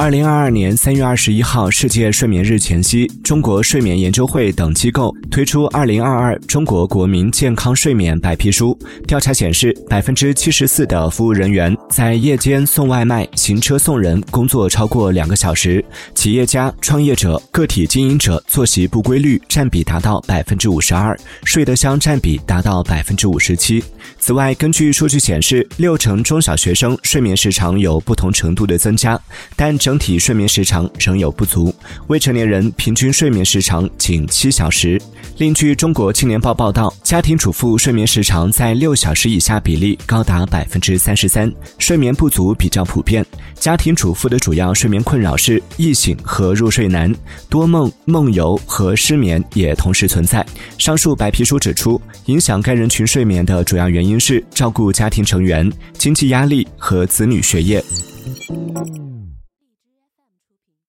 二零二二年三月二十一号，世界睡眠日前夕，中国睡眠研究会等机构推出《二零二二中国国民健康睡眠白皮书》。调查显示，百分之七十四的服务人员在夜间送外卖、行车送人工作超过两个小时；企业家、创业者、个体经营者作息不规律占比达到百分之五十二，睡得香占比达到百分之五十七。此外，根据数据显示，六成中小学生睡眠时长有不同程度的增加，但整体睡眠时长仍有不足。未成年人平均睡眠时长仅七小时。另据中国青年报报道，家庭主妇睡眠时长在六小时以下比例高达百分之三十三，睡眠不足比较普遍。家庭主妇的主要睡眠困扰是易醒和入睡难，多梦、梦游和失眠也同时存在。上述白皮书指出，影响该人群睡眠的主要原因是照顾家庭成员、经济压力和子女学业。